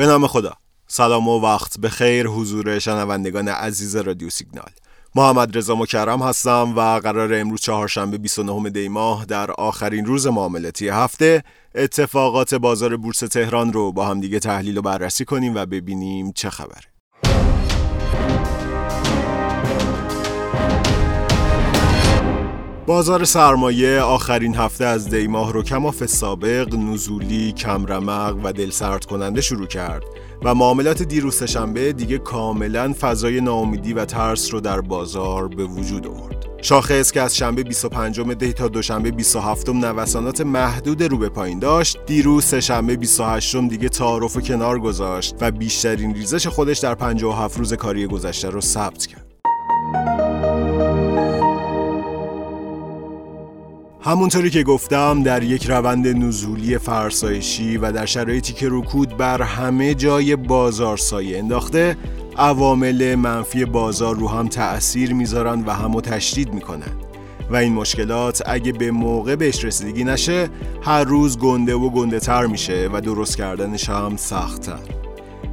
به نام خدا. سلام و وقت به خیر حضور شنوندگان عزیز رادیو سیگنال. محمد رضا مکرم هستم و قرار امروز چهارشنبه 29 دی ماه در آخرین روز معاملاتی هفته اتفاقات بازار بورس تهران رو با هم دیگه تحلیل و بررسی کنیم و ببینیم چه خبره. بازار سرمایه آخرین هفته از دی ماه رو کماف سابق نزولی، کمرمق و دلسرد کننده شروع کرد و معاملات دیروز شنبه دیگه کاملا فضای ناامیدی و ترس رو در بازار به وجود آورد. شاخص که از شنبه 25 دی تا دوشنبه 27 نوسانات محدود رو به پایین داشت دیروز شنبه 28 دیگه تعارف و کنار گذاشت و بیشترین ریزش خودش در 57 روز کاری گذشته رو ثبت کرد همونطوری که گفتم در یک روند نزولی فرسایشی و در شرایطی که رکود بر همه جای بازار سایه انداخته عوامل منفی بازار رو هم تأثیر می‌ذارن و همو تشدید می‌کنن. و این مشکلات اگه به موقع بهش رسیدگی نشه هر روز گنده و گنده تر میشه و درست کردنش هم سختتر.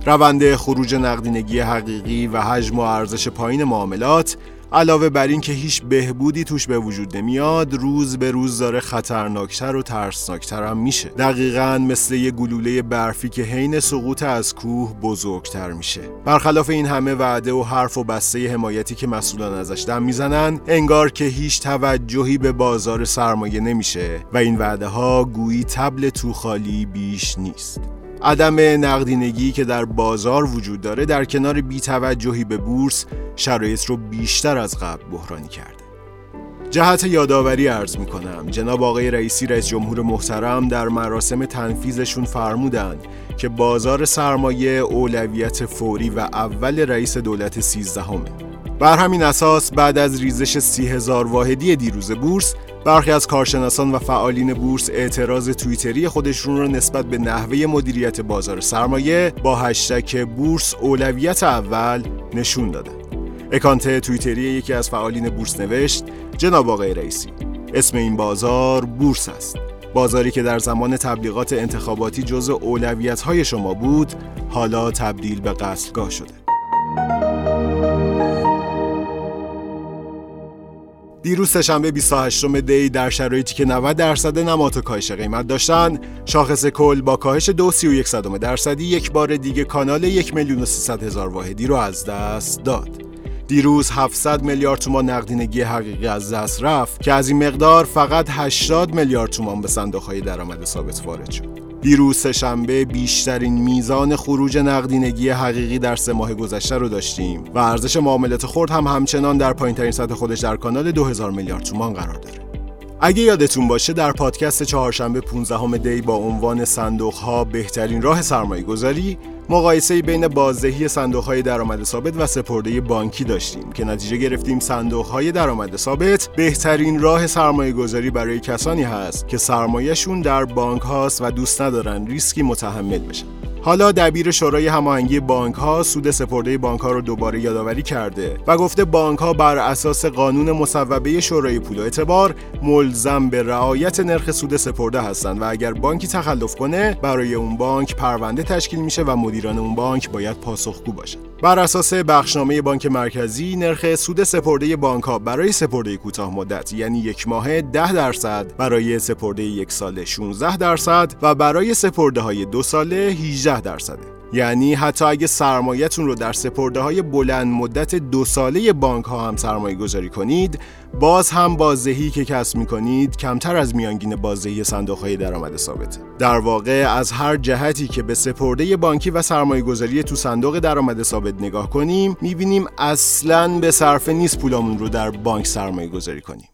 روند خروج نقدینگی حقیقی و حجم و ارزش پایین معاملات علاوه بر این که هیچ بهبودی توش به وجود نمیاد روز به روز داره خطرناکتر و ترسناکتر هم میشه. دقیقا مثل یه گلوله برفی که حین سقوط از کوه بزرگتر میشه. برخلاف این همه وعده و حرف و بسته حمایتی که مسئولان ازش دم می‌زنن انگار که هیچ توجهی به بازار سرمایه نمیشه و این وعده ها گویی تبل تو خالی بیش نیست. عدم نقدینگی که در بازار وجود داره در کنار بیتوجهی به بورس شرایط رو بیشتر از قبل بحرانی کرده. جهت یادآوری ارز می کنم جناب آقای رئیسی رئیس جمهور محترم در مراسم تنفیزشون فرمودند که بازار سرمایه اولویت فوری و اول رئیس دولت سیزدهمه. بر همین اساس بعد از ریزش سی هزار واحدی دیروز بورس برخی از کارشناسان و فعالین بورس اعتراض توییتری خودشون را نسبت به نحوه مدیریت بازار سرمایه با هشتک بورس اولویت اول نشون دادن. اکانت توییتری یکی از فعالین بورس نوشت جناب آقای رئیسی اسم این بازار بورس است بازاری که در زمان تبلیغات انتخاباتی جز اولویت های شما بود حالا تبدیل به قصلگاه شده دیروز سهشنبه 28 دی در شرایطی که 90 درصد نمات و کاهش قیمت داشتن شاخص کل با کاهش 2.31 درصدی یک بار دیگه کانال 1 میلیون و 300 هزار واحدی رو از دست داد. دیروز 700 میلیارد تومان نقدینگی حقیقی از دست رفت که از این مقدار فقط 80 میلیارد تومان به صندوق های درآمد ثابت وارد شد. دیروز شنبه بیشترین میزان خروج نقدینگی حقیقی در سه ماه گذشته رو داشتیم و ارزش معاملات خرد هم همچنان در پایینترین سطح خودش در کانال 2000 میلیارد تومان قرار داره. اگه یادتون باشه در پادکست چهارشنبه 15 دی با عنوان صندوق ها بهترین راه سرمایه گذاری مقایسه بین بازدهی صندوق های درآمد ثابت و سپرده بانکی داشتیم که نتیجه گرفتیم صندوق های درآمد ثابت بهترین راه سرمایه گذاری برای کسانی هست که سرمایهشون در بانک هاست و دوست ندارن ریسکی متحمل بشن. حالا دبیر شورای هماهنگی بانک ها سود سپرده بانک ها رو دوباره یادآوری کرده و گفته بانک ها بر اساس قانون مصوبه شورای پول و اعتبار ملزم به رعایت نرخ سود سپرده هستند و اگر بانکی تخلف کنه برای اون بانک پرونده تشکیل میشه و مدیران اون بانک باید پاسخگو باشن. بر اساس بخشنامه بانک مرکزی نرخ سود سپرده بانک ها برای سپرده کوتاه مدت یعنی یک ماه 10 درصد برای سپرده یک ساله 16 درصد و برای سپرده های دو ساله 18 درصده. یعنی حتی اگه سرمایهتون رو در سپرده های بلند مدت دو ساله بانک ها هم سرمایه گذاری کنید باز هم بازدهی که کسب می کنید کمتر از میانگین بازدهی صندوق های درآمد ثابته. در واقع از هر جهتی که به سپرده بانکی و سرمایه گذاری تو صندوق درآمد ثابت نگاه کنیم می‌بینیم اصلا به صرفه نیست پولامون رو در بانک سرمایه گذاری کنیم.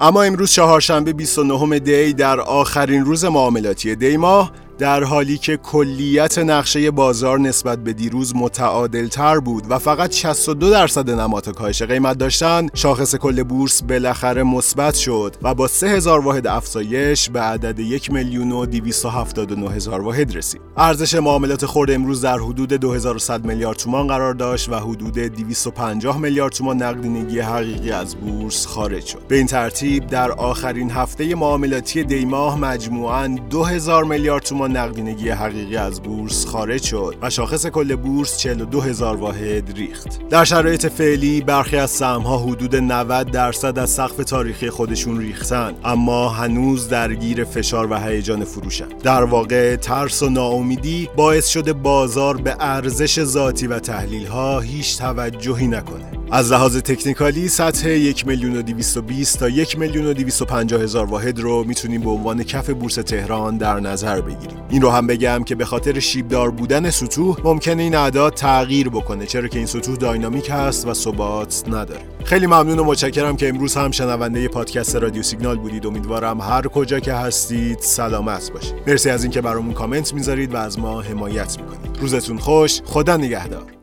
اما امروز چهارشنبه 29 دی در آخرین روز معاملاتی دی ماه در حالی که کلیت نقشه بازار نسبت به دیروز متعادل تر بود و فقط 62 درصد نماد کاهش قیمت داشتن شاخص کل بورس بالاخره مثبت شد و با 3000 واحد افزایش به عدد 1 میلیون و 279 هزار واحد رسید. ارزش معاملات خرد امروز در حدود 2100 میلیارد تومان قرار داشت و حدود 250 میلیارد تومان نقدینگی حقیقی از بورس خارج شد. به این ترتیب در آخرین هفته معاملاتی دیماه مجموعاً 2000 میلیارد تومان نقدینگی حقیقی از بورس خارج شد و شاخص کل بورس 42 هزار واحد ریخت. در شرایط فعلی برخی از سهم‌ها حدود 90 درصد از سقف تاریخی خودشون ریختن اما هنوز درگیر فشار و هیجان فروشن. در واقع ترس و ناامیدی باعث شده بازار به ارزش ذاتی و تحلیل ها هیچ توجهی نکنه. از لحاظ تکنیکالی سطح 1 میلیون و 220 تا 1 میلیون و 250 هزار واحد رو می‌تونیم به عنوان کف بورس تهران در نظر بگیریم. این رو هم بگم که به خاطر شیبدار بودن سطوح ممکنه این اعداد تغییر بکنه چرا که این سطوح داینامیک هست و ثبات نداره. خیلی ممنون و متشکرم که امروز هم شنونده پادکست رادیو سیگنال بودید. امیدوارم هر کجا که هستید سلامت باشید. مرسی از اینکه برامون کامنت می‌ذارید و از ما حمایت می‌کنید. روزتون خوش خدا نگهدار.